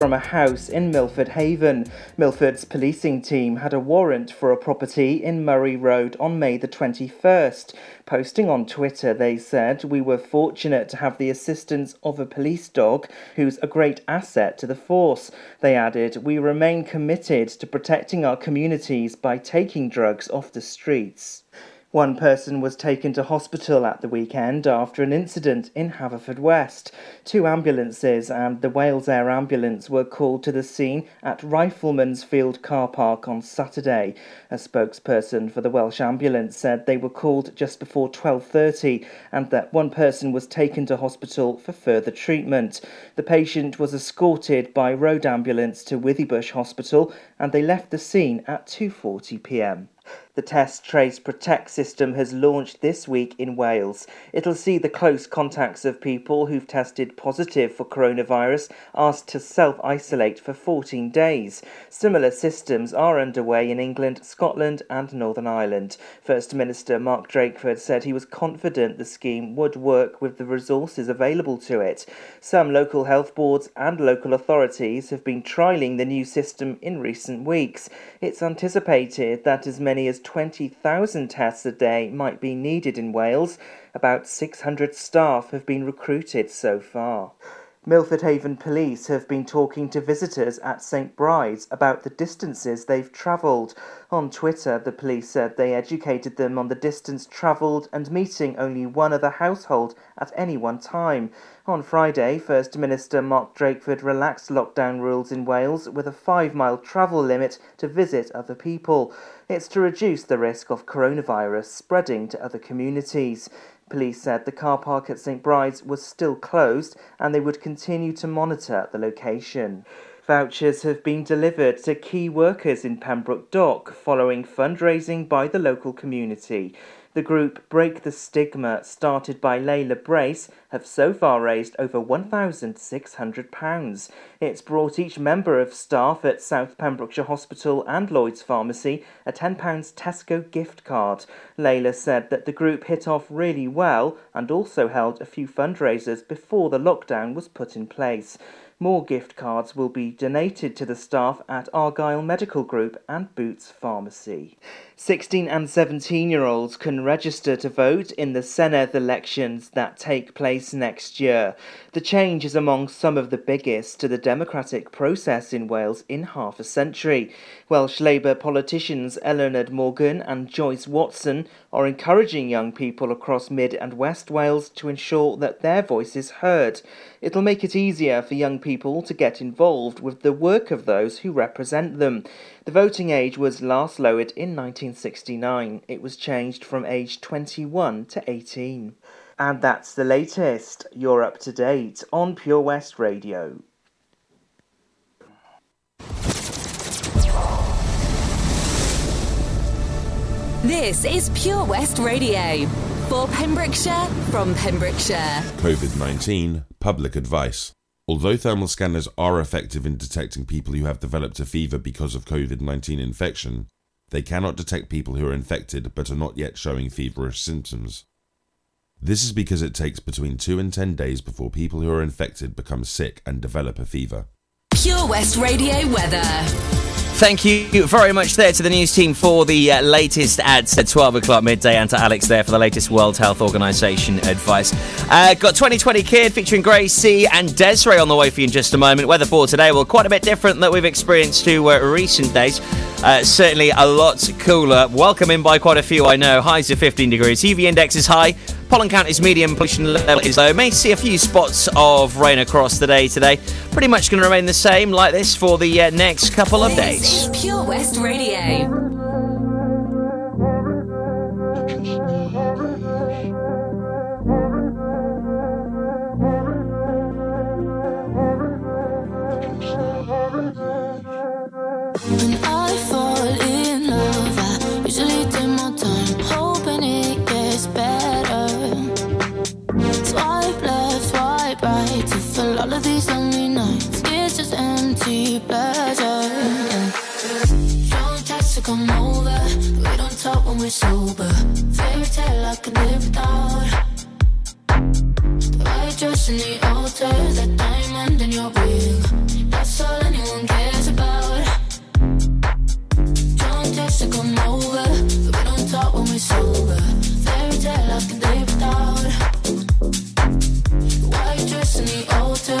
from a house in Milford Haven. Milford's policing team had a warrant for a property in Murray Road on May the 21st. Posting on Twitter, they said, We were fortunate to have the assistance of a police dog who's a great asset to the force. They added, We remain committed to protecting our communities by taking drugs off the streets. One person was taken to hospital at the weekend after an incident in Haverfordwest. Two ambulances and the Wales Air Ambulance were called to the scene at Rifleman's Field car park on Saturday. A spokesperson for the Welsh Ambulance said they were called just before 12:30 and that one person was taken to hospital for further treatment. The patient was escorted by road ambulance to Withybush Hospital and they left the scene at 2:40 p.m. The Test Trace Protect system has launched this week in Wales. It'll see the close contacts of people who've tested positive for coronavirus asked to self isolate for 14 days. Similar systems are underway in England, Scotland, and Northern Ireland. First Minister Mark Drakeford said he was confident the scheme would work with the resources available to it. Some local health boards and local authorities have been trialling the new system in recent weeks. It's anticipated that as many as 20,000 tests a day might be needed in Wales. About 600 staff have been recruited so far. Milford Haven Police have been talking to visitors at St Bride's about the distances they've travelled. On Twitter, the police said they educated them on the distance travelled and meeting only one other household at any one time. On Friday, First Minister Mark Drakeford relaxed lockdown rules in Wales with a five mile travel limit to visit other people. It's to reduce the risk of coronavirus spreading to other communities. Police said the car park at St Bride's was still closed and they would continue to monitor the location. Vouchers have been delivered to key workers in Pembroke Dock following fundraising by the local community. The group Break the Stigma, started by Layla Brace, have so far raised over £1,600. It's brought each member of staff at South Pembrokeshire Hospital and Lloyd's Pharmacy a £10 Tesco gift card. Layla said that the group hit off really well and also held a few fundraisers before the lockdown was put in place. More gift cards will be donated to the staff at Argyle Medical Group and Boots Pharmacy. 16 and 17 year olds can register to vote in the Senedd elections that take place next year. The change is among some of the biggest to the democratic process in Wales in half a century. Welsh Labour politicians Eluned Morgan and Joyce Watson are encouraging young people across Mid and West Wales to ensure that their voice is heard. It'll make it easier for young people to get involved with the work of those who represent them. The voting age was last lowered in 1969. It was changed from age 21 to 18. And that's the latest. You're up to date on Pure West Radio. This is Pure West Radio. For Pembrokeshire, from Pembrokeshire. COVID 19 Public Advice. Although thermal scanners are effective in detecting people who have developed a fever because of COVID 19 infection, they cannot detect people who are infected but are not yet showing feverish symptoms. This is because it takes between 2 and 10 days before people who are infected become sick and develop a fever. Pure West Radio weather. Thank you very much there to the news team for the uh, latest at 12 o'clock midday and to Alex there for the latest World Health Organization advice. Uh, got 220 Kid featuring Gracey and Desiree on the way for you in just a moment. Weather for today, well, quite a bit different than we've experienced to uh, recent days. Uh, certainly a lot cooler. Welcome in by quite a few, I know. Highs of 15 degrees. UV index is high. Pollen count is medium, pollution level is low. May see a few spots of rain across the day today. Pretty much going to remain the same like this for the uh, next couple of days. This is Pure West Radio. These lonely nights. It's just empty pleasure. Don't test to come over, we don't talk when we're sober. Fairy tale I live without. In the altar, that diamond in your. That's all anyone cares about. Don't text to come over, we don't talk when we're sober. Fairy tale a day without. Dress in the altar,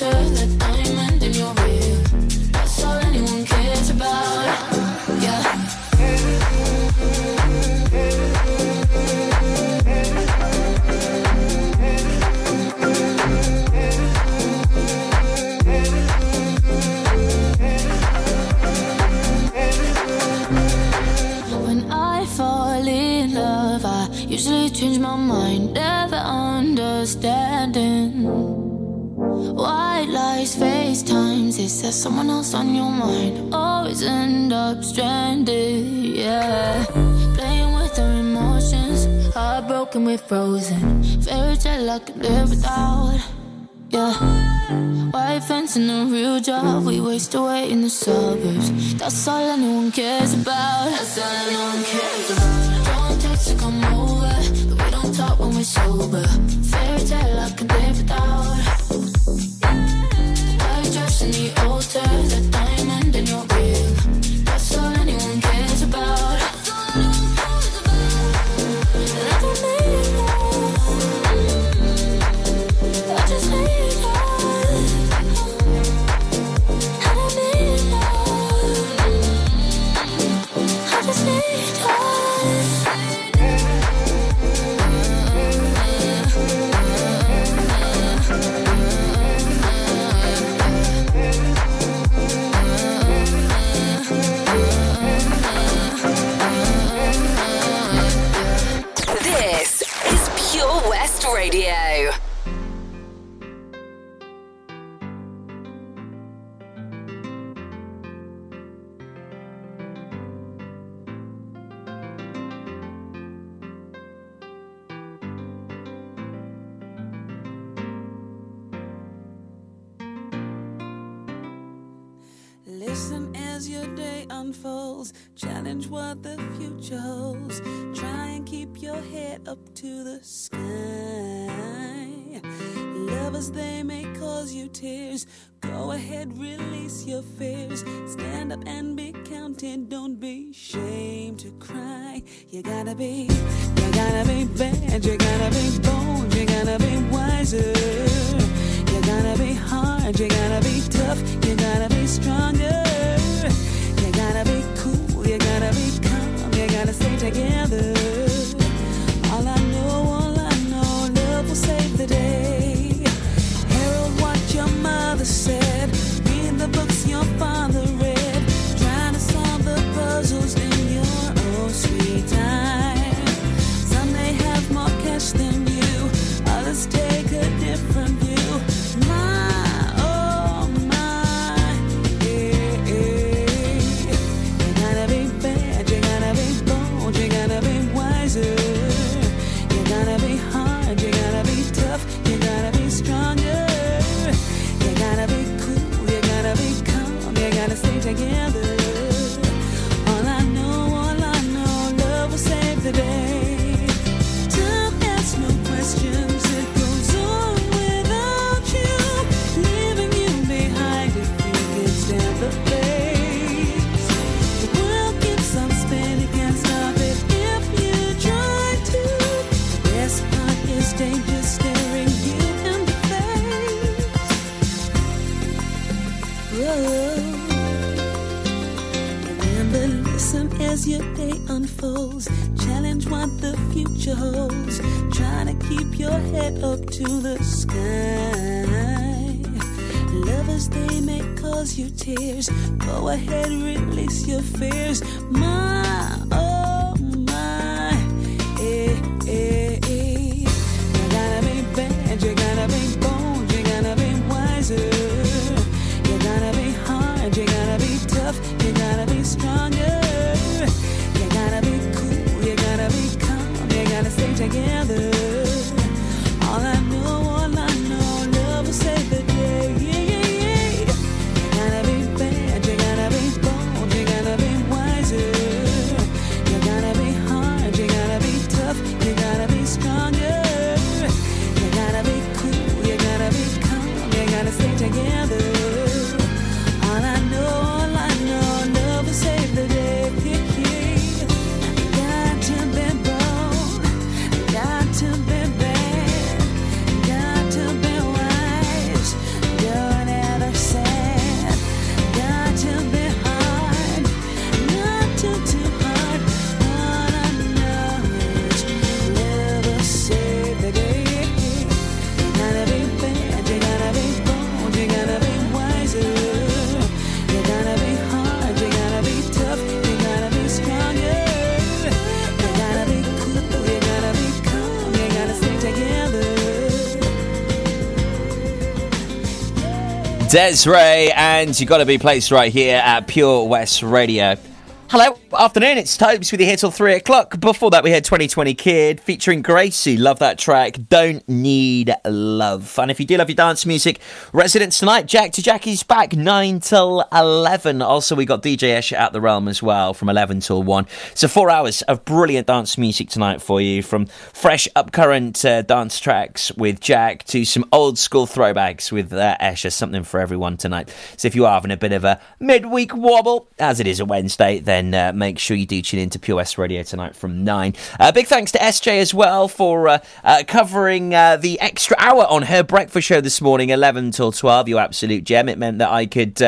don't talk mind, never understanding. White lies, FaceTimes, is there someone else on your mind? Always end up stranded, yeah. Playing with our emotions, heartbroken, we're frozen. Fairy tale I could live without, yeah. White fence and a real job, we waste away in the suburbs. That's all anyone cares about. That's all anyone cares about. Don't text to come over, sober. Fairy tale I could live without. White dress in the altar, the gotta be, Desiree, and you've got to be placed right here at Pure West Radio. Hello, afternoon. It's Tobes with you here till three o'clock. Before that, we had 220 Kid featuring Gracey. Love that track. Don't need love. And if you do love your dance music, residents tonight, Jack to Jackie's back nine till eleven. Also, we got DJ Escher at the realm as well from eleven till one. So four hours of brilliant dance music tonight for you, from fresh upcurrent uh, dance tracks with Jack to some old school throwbacks with uh, Escher. Something for everyone tonight. So if you are having a bit of a midweek wobble, as it is a Wednesday, then uh, make sure you do tune in to Pure West Radio tonight from 9. Uh, big thanks to SJ as well for uh, uh, covering the extra hour on her breakfast show this morning, 11 till 12. You absolute gem. It meant that I could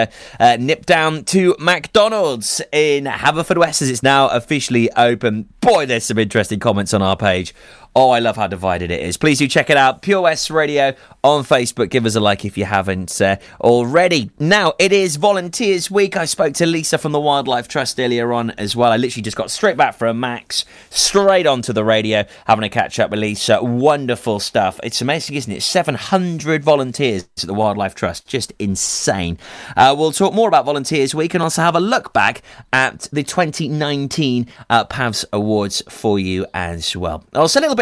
nip down to McDonald's in Haverfordwest as it's now officially open. Boy, there's some interesting comments on our page. Oh, I love how divided it is. Please do check it out. Pure West Radio on Facebook. Give us a like if you haven't uh, already. Now, it is Volunteers Week. I spoke to Lisa from the Wildlife Trust earlier on as well. I literally just got straight back from Max, straight onto the radio, having a catch up with Lisa. Wonderful stuff. It's amazing, isn't it? 700 volunteers at the Wildlife Trust. Just insane. Uh, we'll talk more about Volunteers Week and also have a look back at the 2019 uh, PAVS Awards for you as well. Also, a little bit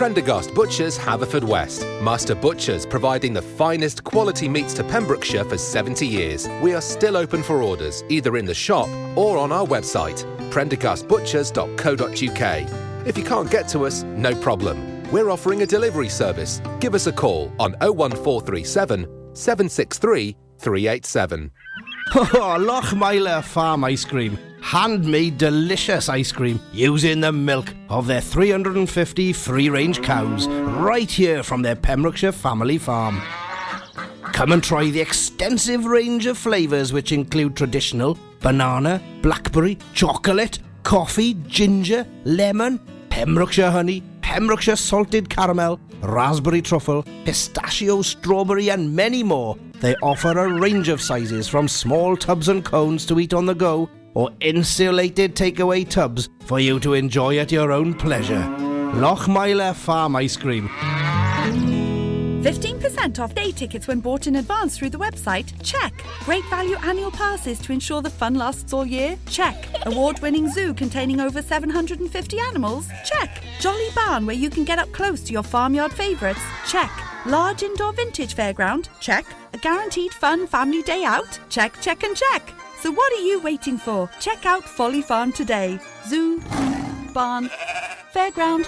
Prendergast Butchers, Haverfordwest. Master Butchers providing the finest quality meats to Pembrokeshire for 70 years. We are still open for orders, either in the shop or on our website, prendergastbutchers.co.uk. If you can't get to us, no problem. We're offering a delivery service. Give us a call on 01437 763 387. Oh, Lochmeyler Farm Ice Cream. Handmade delicious ice cream using the milk of their 350 free range cows right here from their Pembrokeshire family farm. Come and try the extensive range of flavours which include traditional banana, blackberry, chocolate, coffee, ginger, lemon, Pembrokeshire honey, Pembrokeshire salted caramel, raspberry truffle, pistachio, strawberry, and many more. They offer a range of sizes from small tubs and cones to eat on the go or insulated takeaway tubs for you to enjoy at your own pleasure. Lochmeyler Farm Ice Cream. 15% off day tickets when bought in advance through the website? Check. Great value annual passes to ensure the fun lasts all year? Check. Award winning zoo containing over 750 animals? Check. Jolly barn where you can get up close to your farmyard favourites? Check. Large indoor vintage fairground? Check. A guaranteed fun family day out? Check, check, and check. So what are you waiting for? Check out Folly Farm today. Zoo, barn, fairground,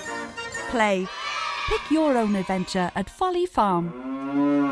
play. Pick your own adventure at Folly Farm.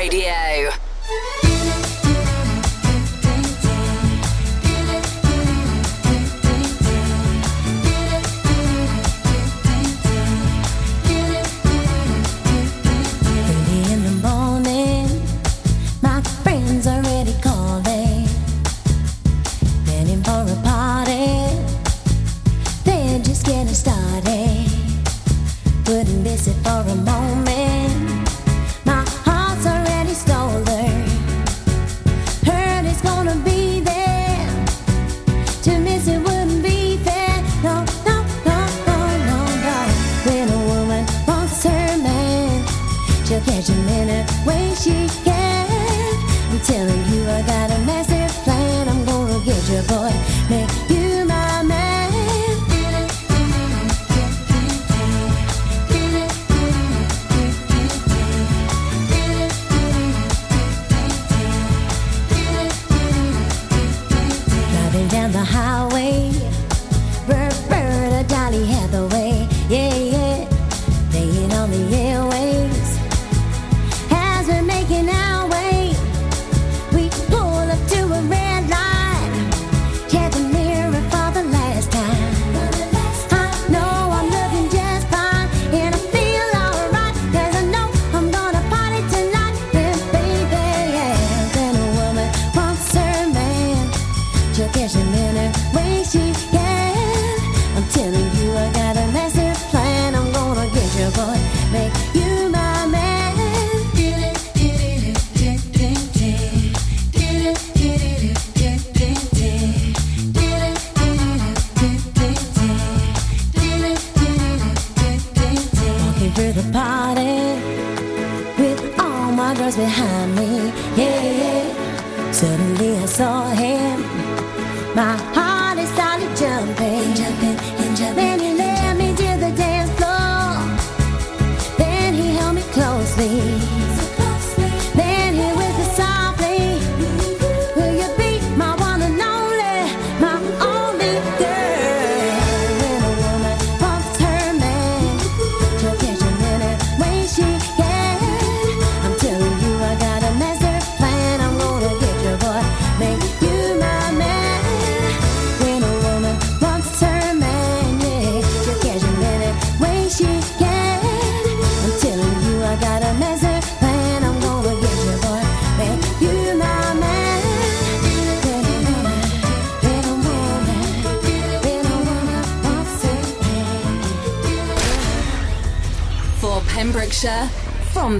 Radio.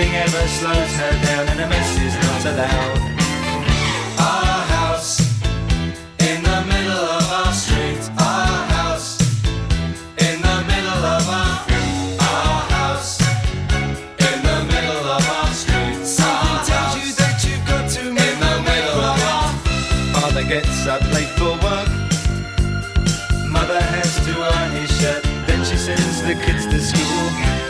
nothing ever slows her down, and a mess is not allowed. Our house in the middle of our street. Our house in the middle of our. Our house in the middle of our street. Tells you that you've got to in the middle of our. Father gets up late for work. Mother has to iron his shirt. Then she sends the kids to school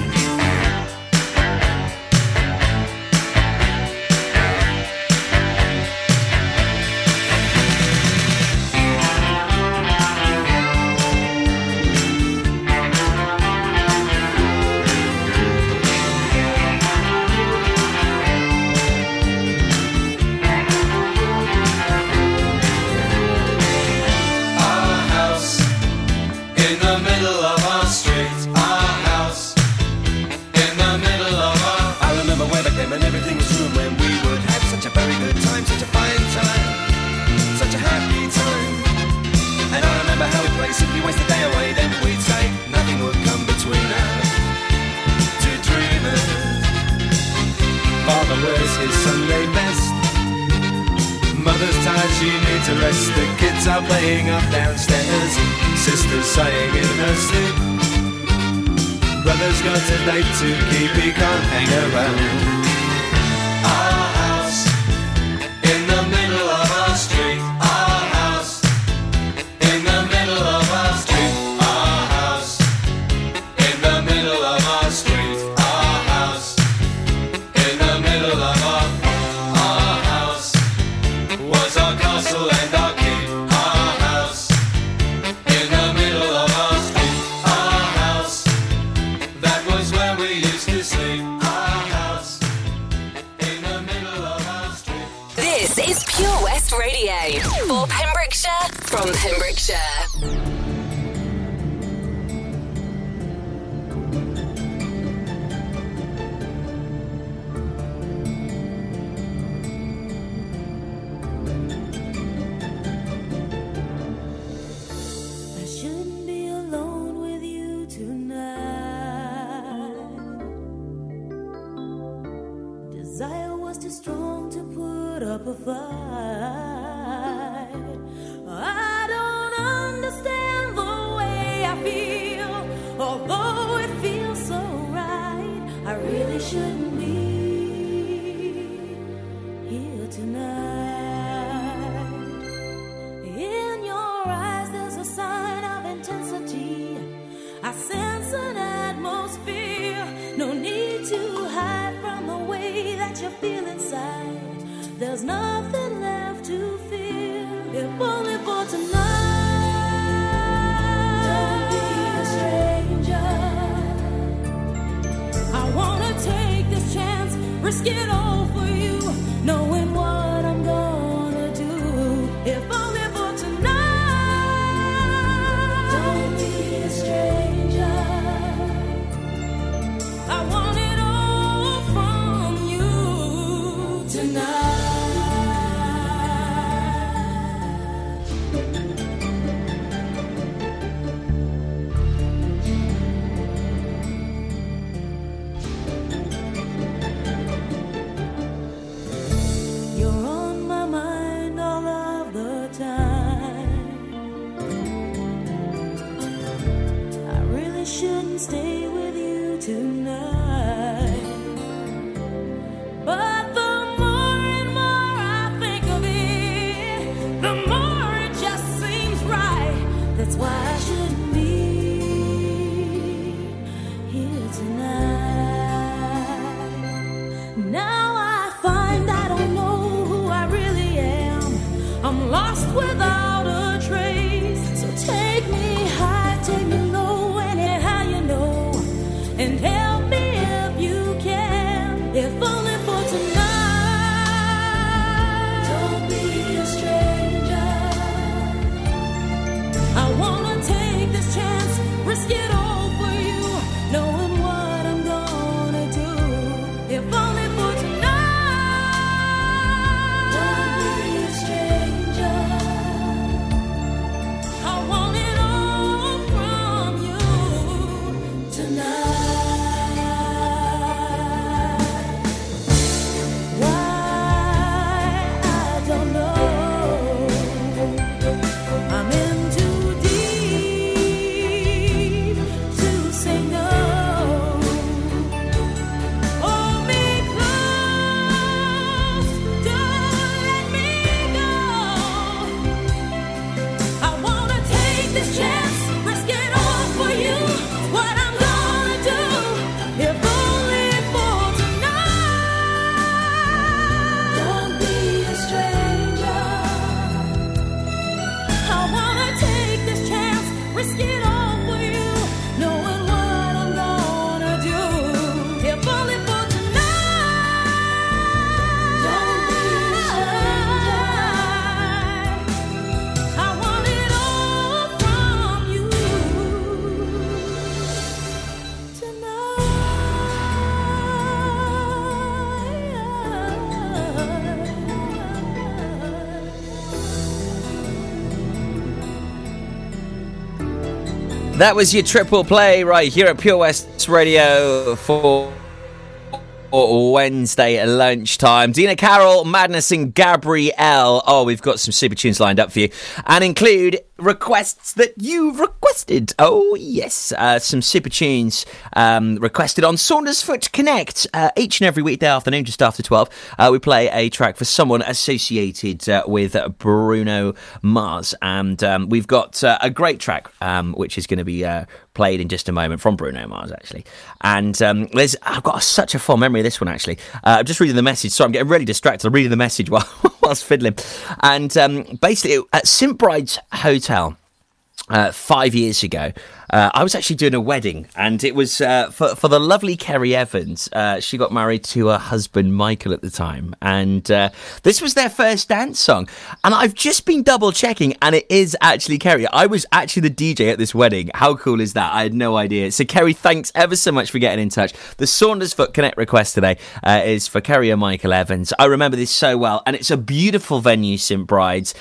Was your triple play right here at Pure West Radio for Wednesday at lunchtime. Dina Carroll, Madness, and Gabrielle. Oh, we've got some super tunes lined up for you and include requests that you've requested. Oh, yes. Uh, some super tunes um, requested on Saunders Saundersfoot Connect uh, each and every weekday afternoon, just after 12. Uh, we play a track for someone associated uh, with Bruno Mars. And um, we've got uh, a great track, um, which is going to be uh, played in just a moment from Bruno Mars, actually. And um, there's, I've got such a fond memory of this one, actually. Uh, I'm just reading the message, so I'm getting really distracted. I'm reading the message while, whilst fiddling. And um, basically, at St. Bride's Hotel, uh, five years ago, uh, I was actually doing a wedding, and it was uh, for for the lovely Kerry Evans. Uh, she got married to her husband Michael at the time, and uh, this was their first dance song. And I've just been double checking, and it is actually Kerry. I was actually the DJ at this wedding. How cool is that? I had no idea. So Kerry, thanks ever so much for getting in touch. The Saundersfoot Connect request today uh, is for Kerry and Michael Evans. I remember this so well, and it's a beautiful venue, St Bride's.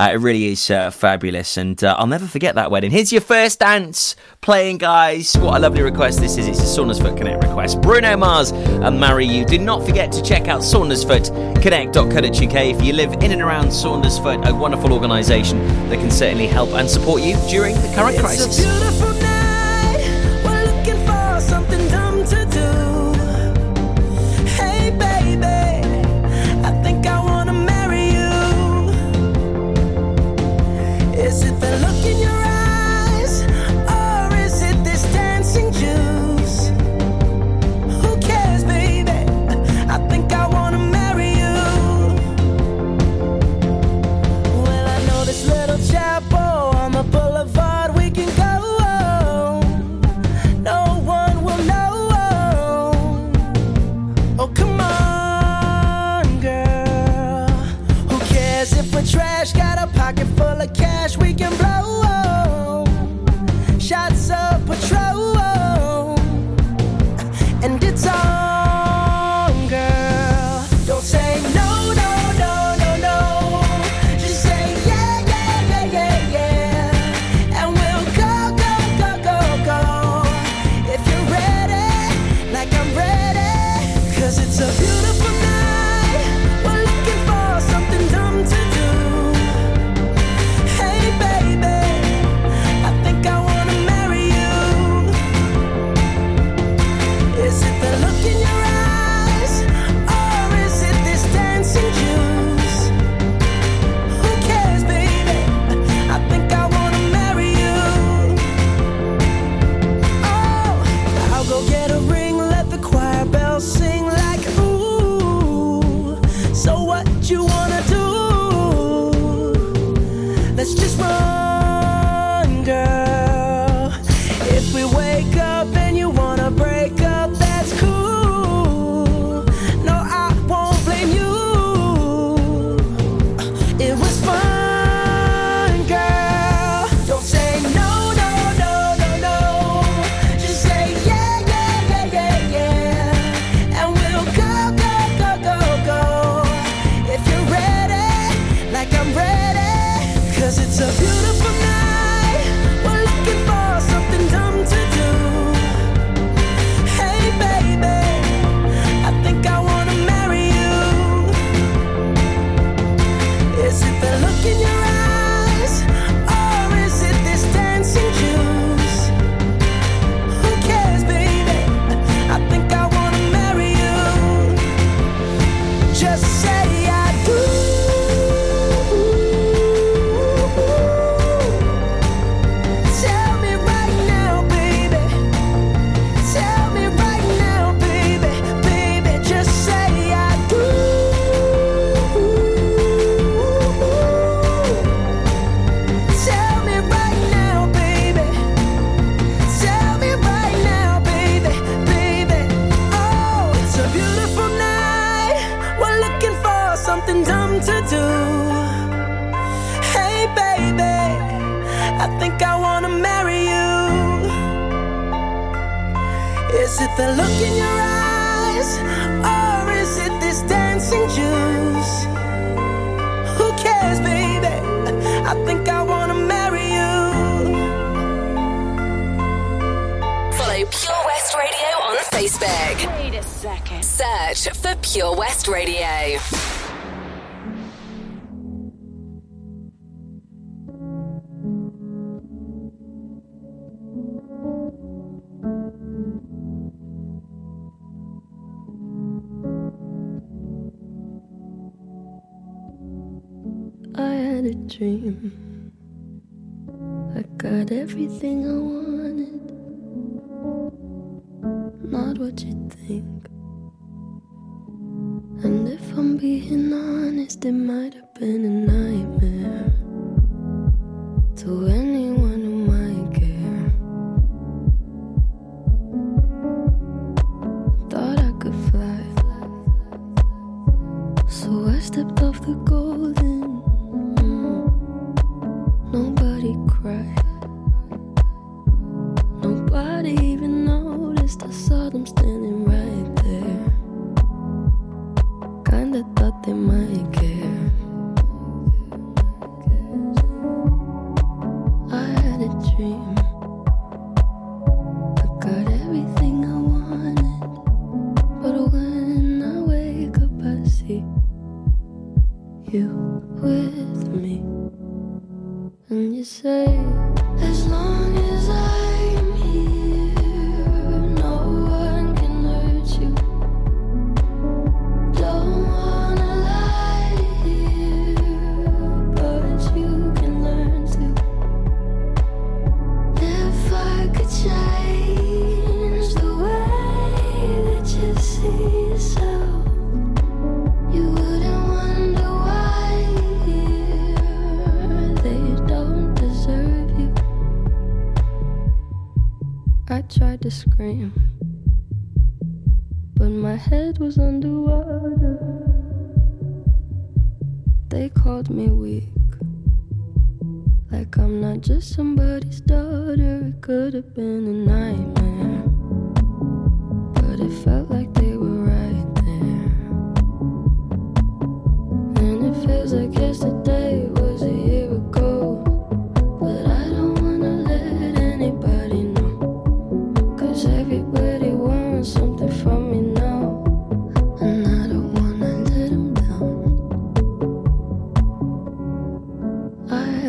Uh, it really is uh, fabulous, and uh, I'll never forget that wedding. Here's your first dance playing, guys. What a lovely request this is. It's a Saundersfoot Connect request. Bruno Mars and Marry You. Do not forget to check out saundersfootconnect.co.uk if you live in and around Saundersfoot, a wonderful organisation that can certainly help and support you during the current It's crisis.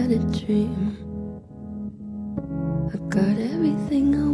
had a dream. I got everything I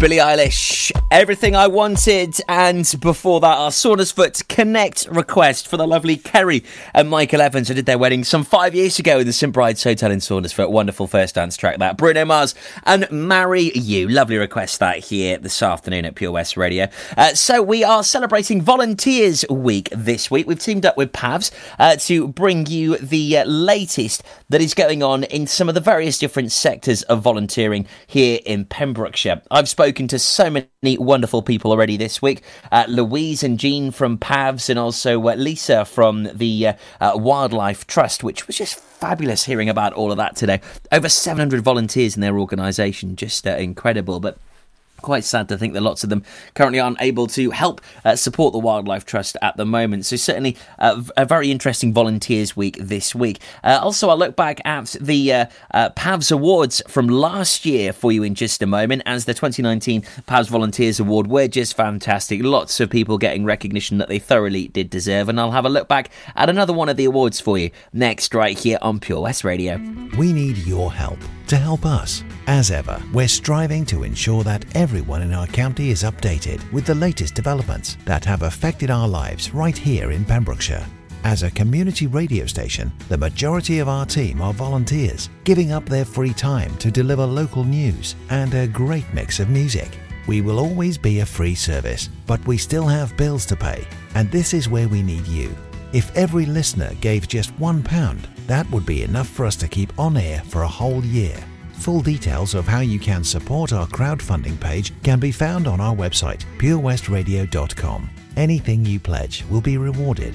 Billie Eilish. Everything I Wanted, and before that, our Saundersfoot Connect request for the lovely Kerry and Michael Evans, who did their wedding some five years ago in the St. Bride's Hotel in Saundersfoot. Wonderful first dance track that. Bruno Mars and Marry You. Lovely request that here this afternoon at Pure West Radio. Uh, so, we are celebrating Volunteers Week this week. We've teamed up with PAVS uh, to bring you the uh, latest that is going on in some of the various different sectors of volunteering here in Pembrokeshire. I've spoken to so many wonderful people already this week. Uh, Louise and Jean from Pavs, and also uh, Lisa from the uh, uh, Wildlife Trust, which was just fabulous hearing about all of that today. Over 700 volunteers in their organisation, just uh, incredible. But Quite sad to think that lots of them currently aren't able to help uh, support the Wildlife Trust at the moment. So, certainly uh, a very interesting Volunteers Week this week. Uh, also, I'll look back at the uh, uh, PAVS Awards from last year for you in just a moment, as the 2019 PAVS Volunteers Award were just fantastic. Lots of people getting recognition that they thoroughly did deserve. And I'll have a look back at another one of the awards for you next, right here on Pure West Radio. We need your help to help us. As ever, we're striving to ensure that everyone in our county is updated with the latest developments that have affected our lives right here in Pembrokeshire. As a community radio station, the majority of our team are volunteers, giving up their free time to deliver local news and a great mix of music. We will always be a free service, but we still have bills to pay, and this is where we need you. If every listener gave just £1, that would be enough for us to keep on air for a whole year. Full details of how you can support our crowdfunding page can be found on our website, purewestradio.com. Anything you pledge will be rewarded.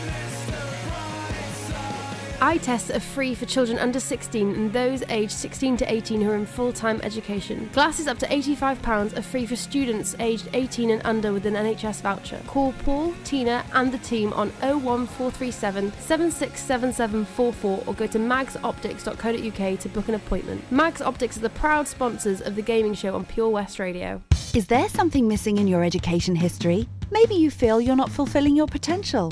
Eye tests are free for children under 16 and those aged 16 to 18 who are in full time education. Glasses up to £85 are free for students aged 18 and under with an NHS voucher. Call Paul, Tina, and the team on 01437 767744 or go to magsoptics.co.uk to book an appointment. Mags Optics are the proud sponsors of the gaming show on Pure West Radio. Is there something missing in your education history? Maybe you feel you're not fulfilling your potential.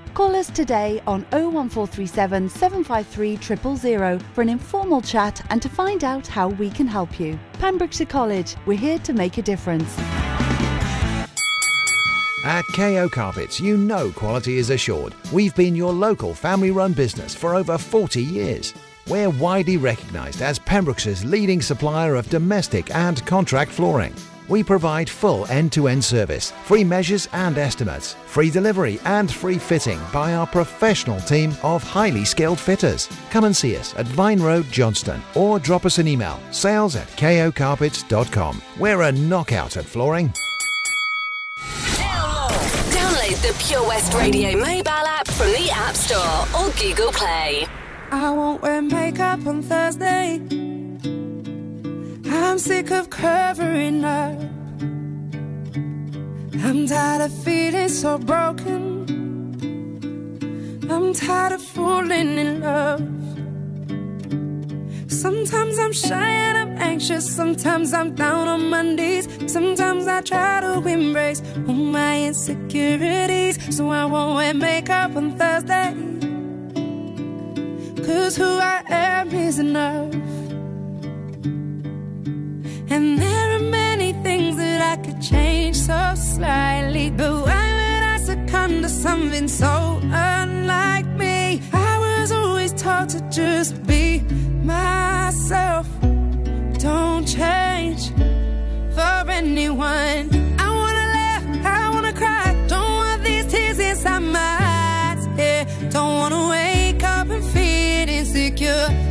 Call us today on 01437 753 000 for an informal chat and to find out how we can help you. Pembrokeshire College, we're here to make a difference. At KO Carpets, you know quality is assured. We've been your local family run business for over 40 years. We're widely recognised as Pembrokeshire's leading supplier of domestic and contract flooring. We provide full end to end service, free measures and estimates, free delivery and free fitting by our professional team of highly skilled fitters. Come and see us at Vine Road, Johnston, or drop us an email sales at kocarpets.com. We're a knockout at flooring. Download the Pure West Radio mobile app from the App Store or Google Play. I won't wear makeup on Thursday. I'm sick of covering up. I'm tired of feeling so broken. I'm tired of falling in love. Sometimes I'm shy and I'm anxious. Sometimes I'm down on my knees. Sometimes I try to embrace all my insecurities. So I won't wear makeup on Thursday. Cause who I am is enough. And there are many things that I could change so slightly. But why would I succumb to something so unlike me? I was always taught to just be myself. Don't change for anyone. I wanna laugh, I wanna cry. Don't want these tears inside my eyes. Don't wanna wake up and feel insecure.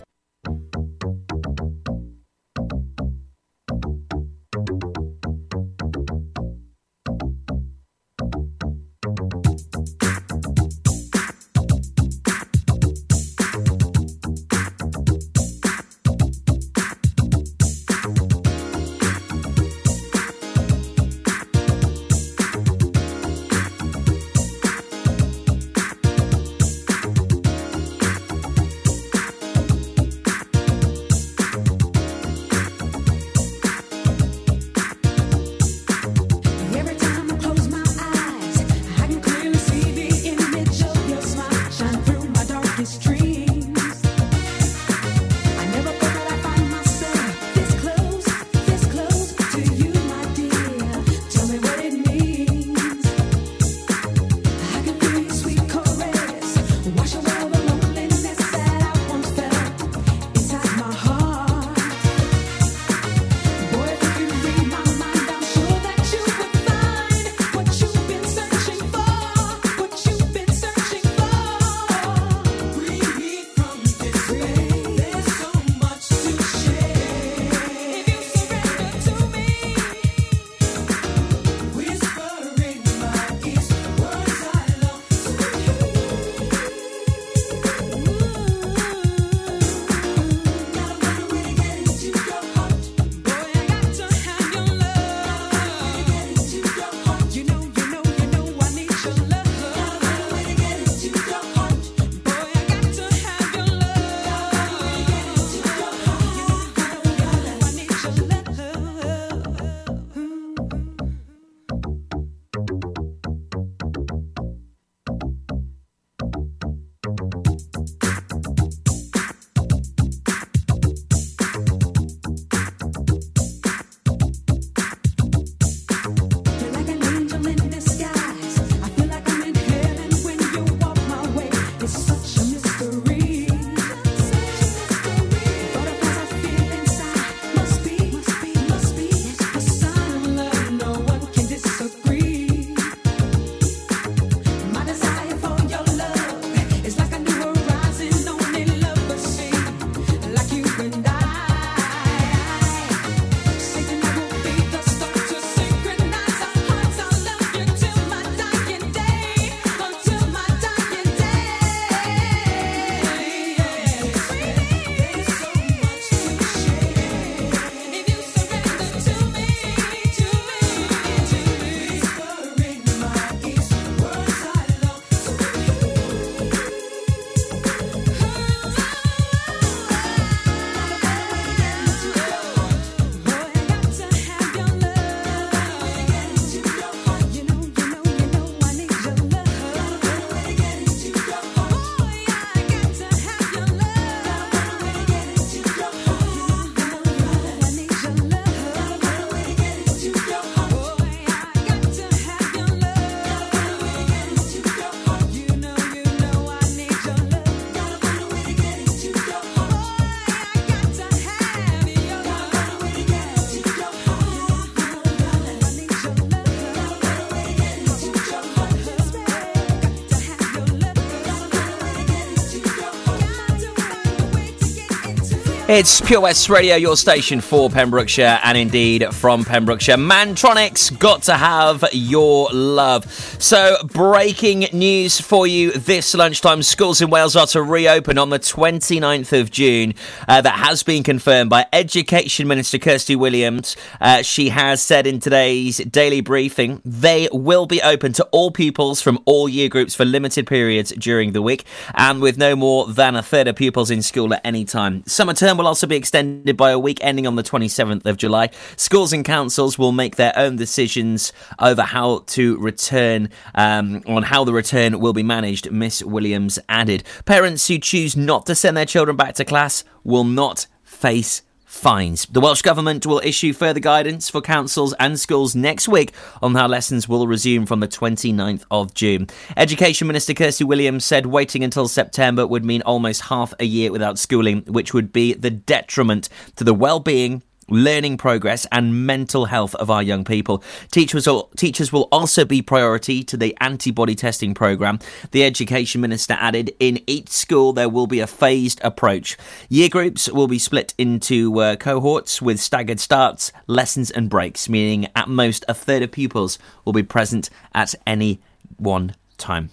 It's Pure West Radio, your station for Pembrokeshire, and indeed from Pembrokeshire. Mantronix got to have your love. So, breaking news for you this lunchtime schools in Wales are to reopen on the 29th of June. Uh, that has been confirmed by Education Minister Kirsty Williams. Uh, she has said in today's daily briefing they will be open to all pupils from all year groups for limited periods during the week and with no more than a third of pupils in school at any time. Summer term will also be extended by a week ending on the 27th of July. Schools and councils will make their own decisions over how to return, um, on how the return will be managed, Miss Williams added. Parents who choose not to send their children back to class will not face fines. The Welsh Government will issue further guidance for councils and schools next week on how lessons will resume from the 29th of June. Education Minister Kirsty Williams said waiting until September would mean almost half a year without schooling, which would be the detriment to the well-being learning progress and mental health of our young people. Teachers will, teachers will also be priority to the antibody testing program. The education minister added in each school there will be a phased approach. Year groups will be split into uh, cohorts with staggered starts, lessons and breaks, meaning at most a third of pupils will be present at any one time.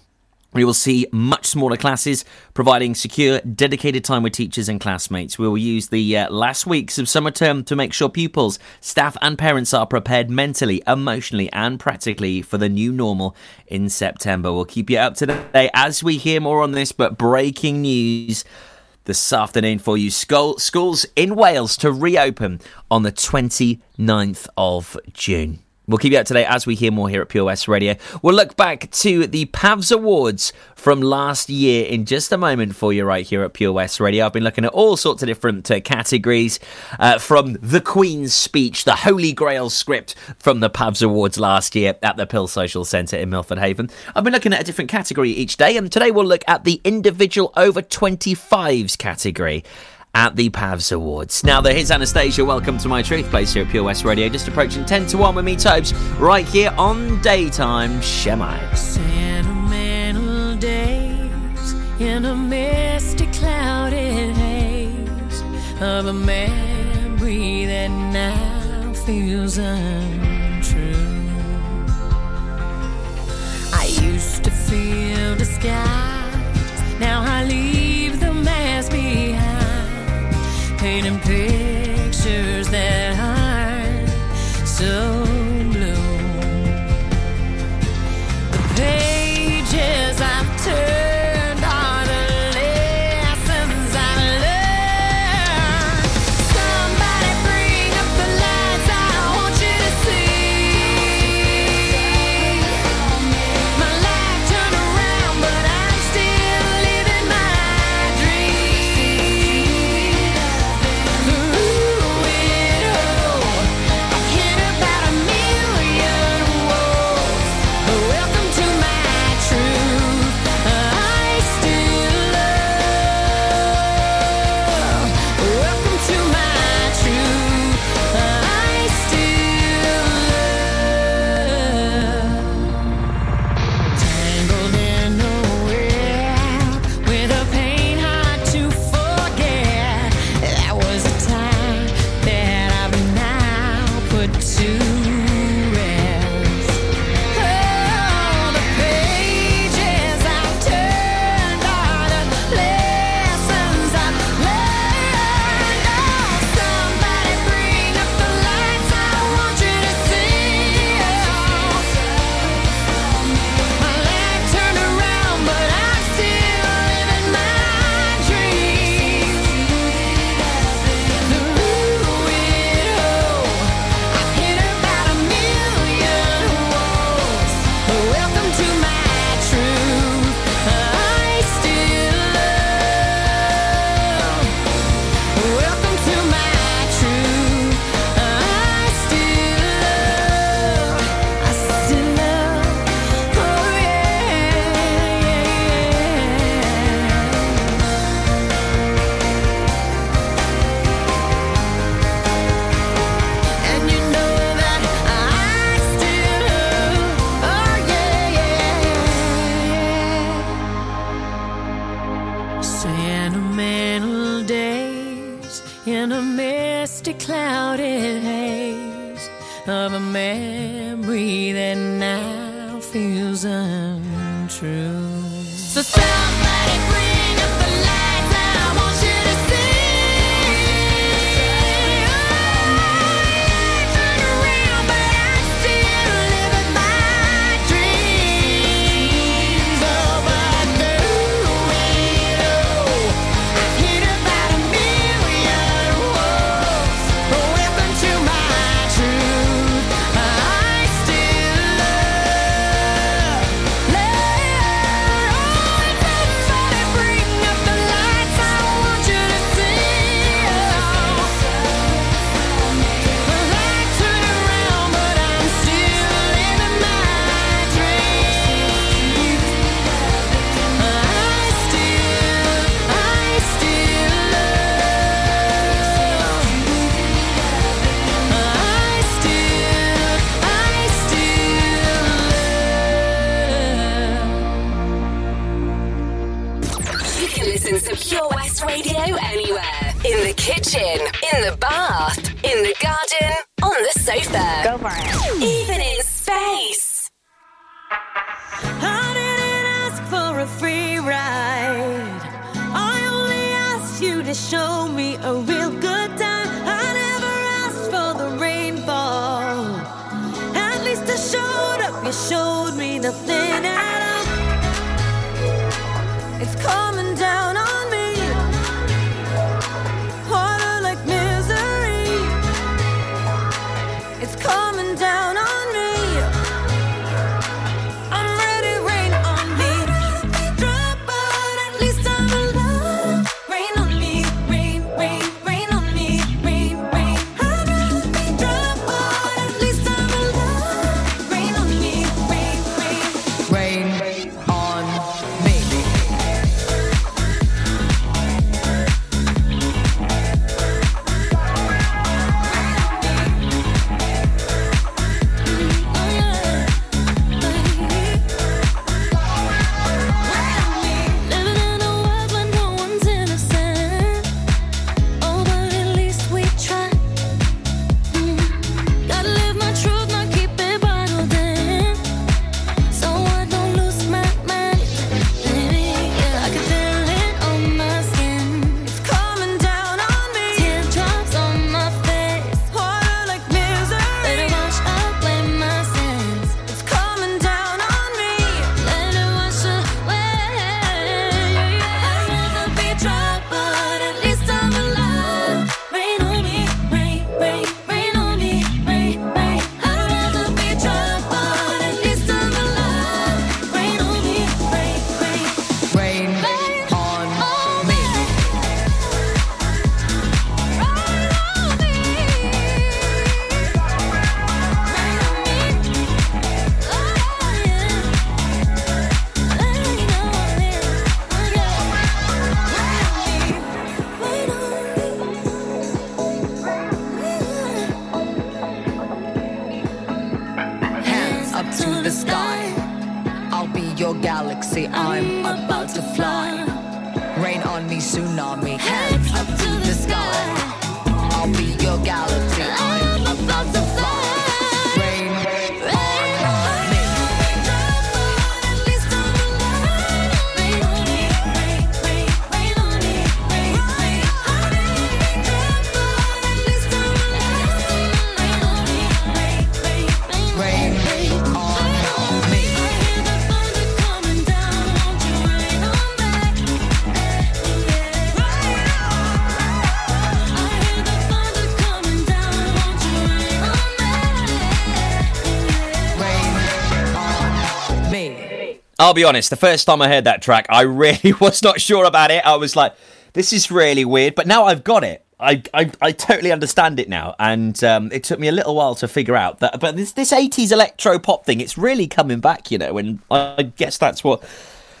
We will see much smaller classes, providing secure, dedicated time with teachers and classmates. We will use the uh, last weeks of summer term to make sure pupils, staff, and parents are prepared mentally, emotionally, and practically for the new normal in September. We'll keep you up to date as we hear more on this, but breaking news this afternoon for you. School, schools in Wales to reopen on the 29th of June. We'll keep you up to date as we hear more here at Pure West Radio. We'll look back to the PAVS Awards from last year in just a moment for you right here at Pure West Radio. I've been looking at all sorts of different uh, categories uh, from the Queen's speech, the Holy Grail script from the PAVS Awards last year at the Pill Social Centre in Milford Haven. I've been looking at a different category each day, and today we'll look at the individual over 25s category at the PAVS Awards. Now, there is Anastasia. Welcome to my truth place here at Pure West Radio. Just approaching 10 to 1 with me, Tobes, right here on Daytime Shemai. Sentimental days in a misty, clouded haze of a memory that now feels untrue. I used to feel now I leave painting pictures that aren't so I'll be honest, the first time I heard that track, I really was not sure about it. I was like, this is really weird, but now I've got it. I, I, I totally understand it now, and um, it took me a little while to figure out that. But this this eighties electro pop thing, it's really coming back, you know. And I guess that's what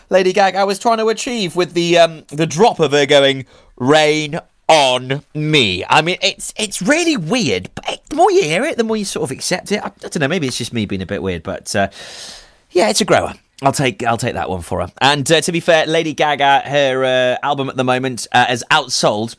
Lady Gaga was trying to achieve with the um, the drop of her going "Rain on me." I mean, it's it's really weird. But the more you hear it, the more you sort of accept it. I, I, don't know. Maybe it's just me being a bit weird, but uh, yeah, it's a grower. I'll take I'll take that one for her. And uh, to be fair, Lady Gaga, her uh, album at the moment uh, has outsold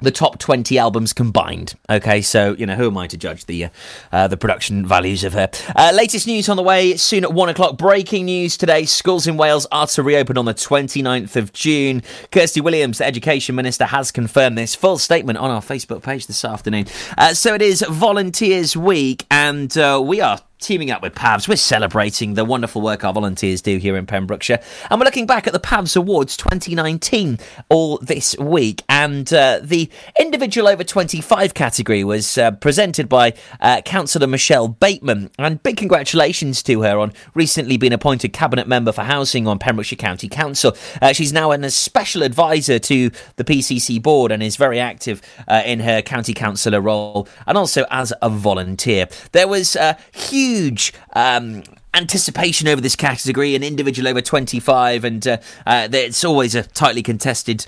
the top 20 albums combined. Okay so you know who am i to judge the uh, the production values of her? Uh, latest news on the way soon at one o'clock. Breaking news today. Schools in wales are to reopen on the 29th of june. Kirsty williams the education minister has confirmed this. Full statement on our facebook page this afternoon. Uh, so it is volunteers week and uh, we are teaming up with PAVS. We're celebrating the wonderful work our volunteers do here in Pembrokeshire. And we're looking back at the PAVS Awards 2019 all this week. And uh, the individual over 25 category was uh, presented by uh, Councillor Michelle Bateman. And big congratulations to her on recently being appointed Cabinet Member for Housing on Pembrokeshire County Council. Uh, she's now an, a special advisor to the PCC board and is very active uh, in her county councillor role and also as a volunteer. There was a huge um, anticipation over this category, an individual over 25, and uh, uh, it's always a tightly contested.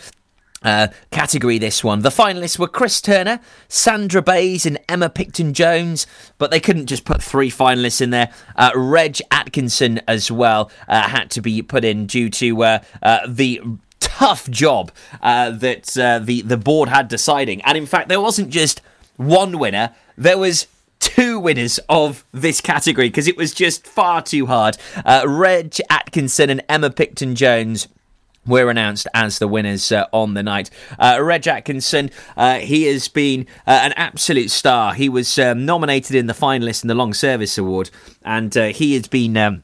Uh, category this one. The finalists were Chris Turner, Sandra Bays, and Emma Picton Jones, but they couldn't just put three finalists in there. Uh, Reg Atkinson as well uh, had to be put in due to uh, uh, the tough job uh, that the the board had deciding. And in fact, there wasn't just one winner. There was two winners of this category because it was just far too hard. Uh, Reg Atkinson and Emma Picton Jones were announced as the winners uh, on the night. Uh, Reg Atkinson, uh, he has been uh, an absolute star. He was um, nominated in the finalists in the Long Service Award, and uh, he has been. Um,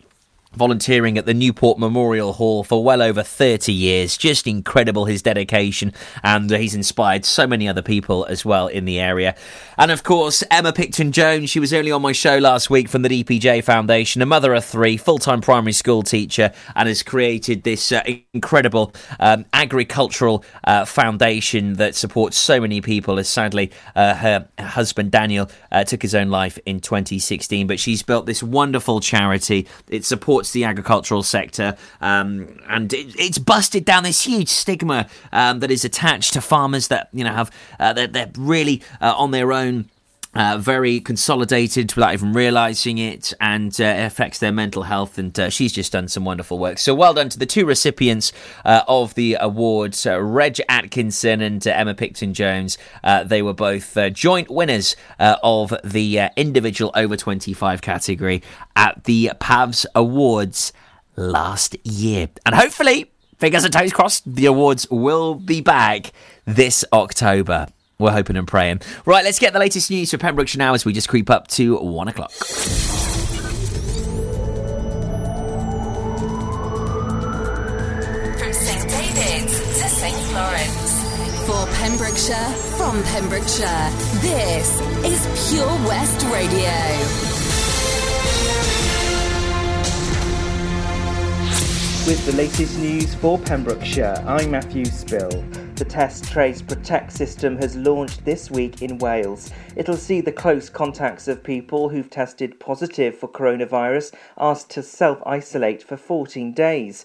volunteering at the Newport Memorial Hall for well over 30 years. Just incredible his dedication, and he's inspired so many other people as well in the area. And of course, Emma Picton Jones, she was only on my show last week from the DPJ Foundation, a mother of three, full time primary school teacher, and has created this uh, incredible um, agricultural uh, foundation that supports so many people. As sadly, uh, her husband Daniel uh, took his own life in 2016, but she's built this wonderful charity. It supports the agricultural sector, um, and it, it's busted down this huge stigma um, that is attached to farmers that you know have uh, they're, they're really uh, on their own. Uh, very consolidated without even realizing it, and uh, it affects their mental health. And uh, she's just done some wonderful work. So well done to the two recipients uh, of the awards, uh, Reg Atkinson and uh, Emma Picton Jones. They were both joint winners of the individual over 25 category at the PAVS Awards last year. And hopefully, fingers and toes crossed, the awards will be back this October. We're hoping and praying. Right, let's get the latest news for Pembrokeshire now as we just creep up to one o'clock. From St. David's to St. Florence. For Pembrokeshire, from Pembrokeshire, this is Pure West Radio. With the latest news for Pembrokeshire, I'm Matthew Spill. The Test Trace Protect system has launched this week in Wales. It'll see the close contacts of people who've tested positive for coronavirus asked to self isolate for 14 days.